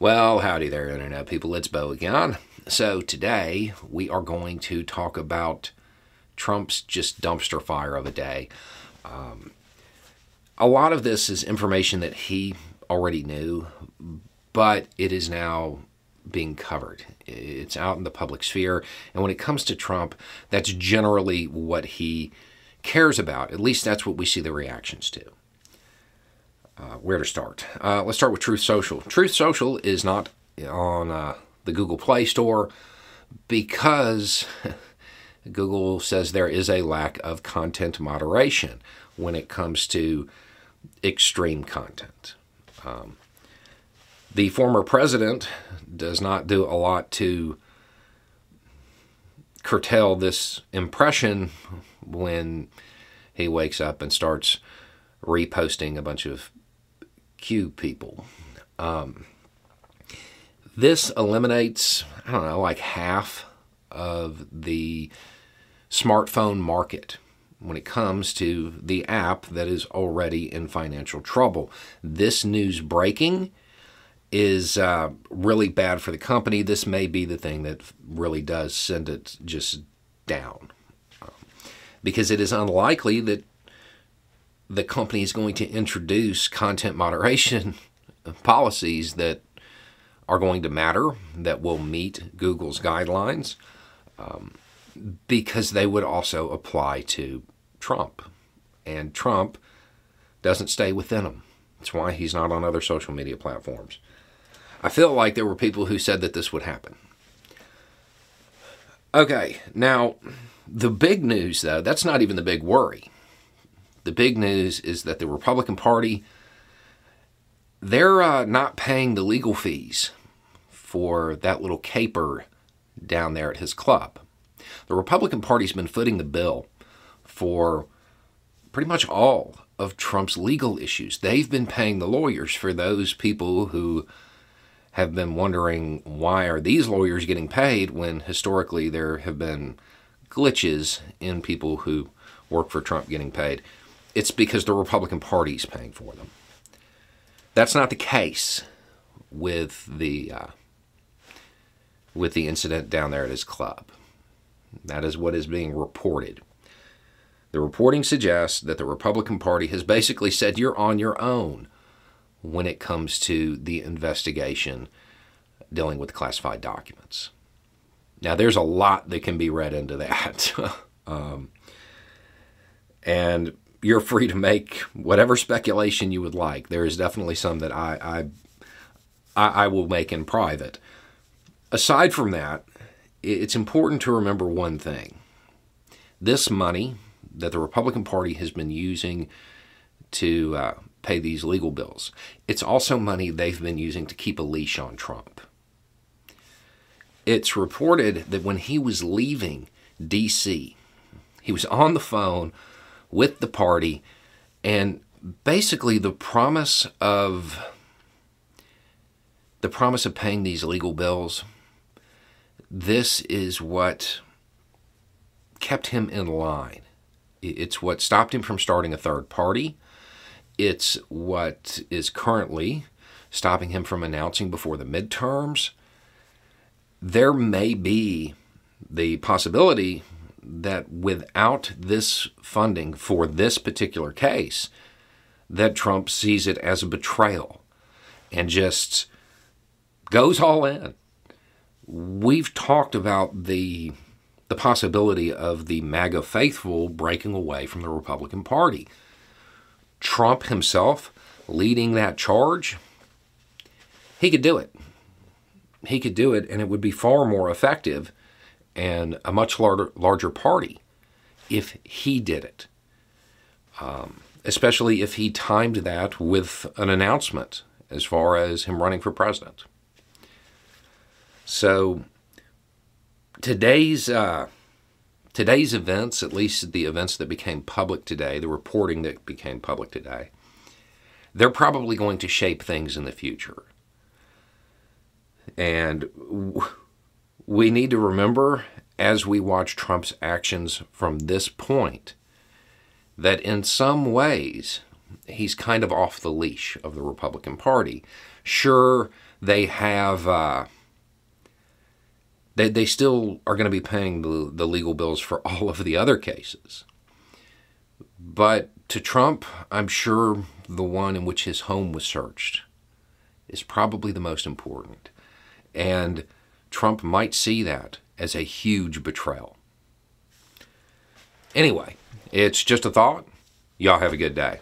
Well, howdy there, Internet people. It's Beau again. So, today we are going to talk about Trump's just dumpster fire of a day. Um, a lot of this is information that he already knew, but it is now being covered. It's out in the public sphere. And when it comes to Trump, that's generally what he cares about. At least that's what we see the reactions to. Uh, where to start? Uh, let's start with Truth Social. Truth Social is not on uh, the Google Play Store because Google says there is a lack of content moderation when it comes to extreme content. Um, the former president does not do a lot to curtail this impression when he wakes up and starts reposting a bunch of Q people. Um, this eliminates, I don't know, like half of the smartphone market when it comes to the app that is already in financial trouble. This news breaking is uh, really bad for the company. This may be the thing that really does send it just down. Um, because it is unlikely that the company is going to introduce content moderation policies that are going to matter, that will meet Google's guidelines, um, because they would also apply to Trump. And Trump doesn't stay within them. That's why he's not on other social media platforms. I feel like there were people who said that this would happen. Okay, now the big news, though, that's not even the big worry. The big news is that the Republican Party, they're uh, not paying the legal fees for that little caper down there at his club. The Republican Party's been footing the bill for pretty much all of Trump's legal issues. They've been paying the lawyers for those people who have been wondering why are these lawyers getting paid when historically there have been glitches in people who work for Trump getting paid. It's because the Republican Party is paying for them. That's not the case with the uh, with the incident down there at his club. That is what is being reported. The reporting suggests that the Republican Party has basically said you're on your own when it comes to the investigation dealing with classified documents. Now, there's a lot that can be read into that. um, and you're free to make whatever speculation you would like. There is definitely some that I, I, I will make in private. Aside from that, it's important to remember one thing. This money that the Republican Party has been using to uh, pay these legal bills. It's also money they've been using to keep a leash on Trump. It's reported that when he was leaving D.C., he was on the phone with the party, and basically the promise of the promise of paying these legal bills. This is what kept him in line. It's what stopped him from starting a third party. It's what is currently stopping him from announcing before the midterms. There may be the possibility that without this funding for this particular case, that Trump sees it as a betrayal and just goes all in. We've talked about the the possibility of the MAGA faithful breaking away from the Republican Party. Trump himself leading that charge, he could do it. He could do it, and it would be far more effective and a much larger, larger party if he did it. Um, especially if he timed that with an announcement as far as him running for president. So today's uh, today's events, at least the events that became public today, the reporting that became public today, they're probably going to shape things in the future. And we need to remember as we watch Trump's actions from this point that in some ways he's kind of off the leash of the Republican Party. Sure, they have. Uh, they, they still are going to be paying the, the legal bills for all of the other cases. But to Trump, I'm sure the one in which his home was searched is probably the most important. And Trump might see that as a huge betrayal. Anyway, it's just a thought. Y'all have a good day.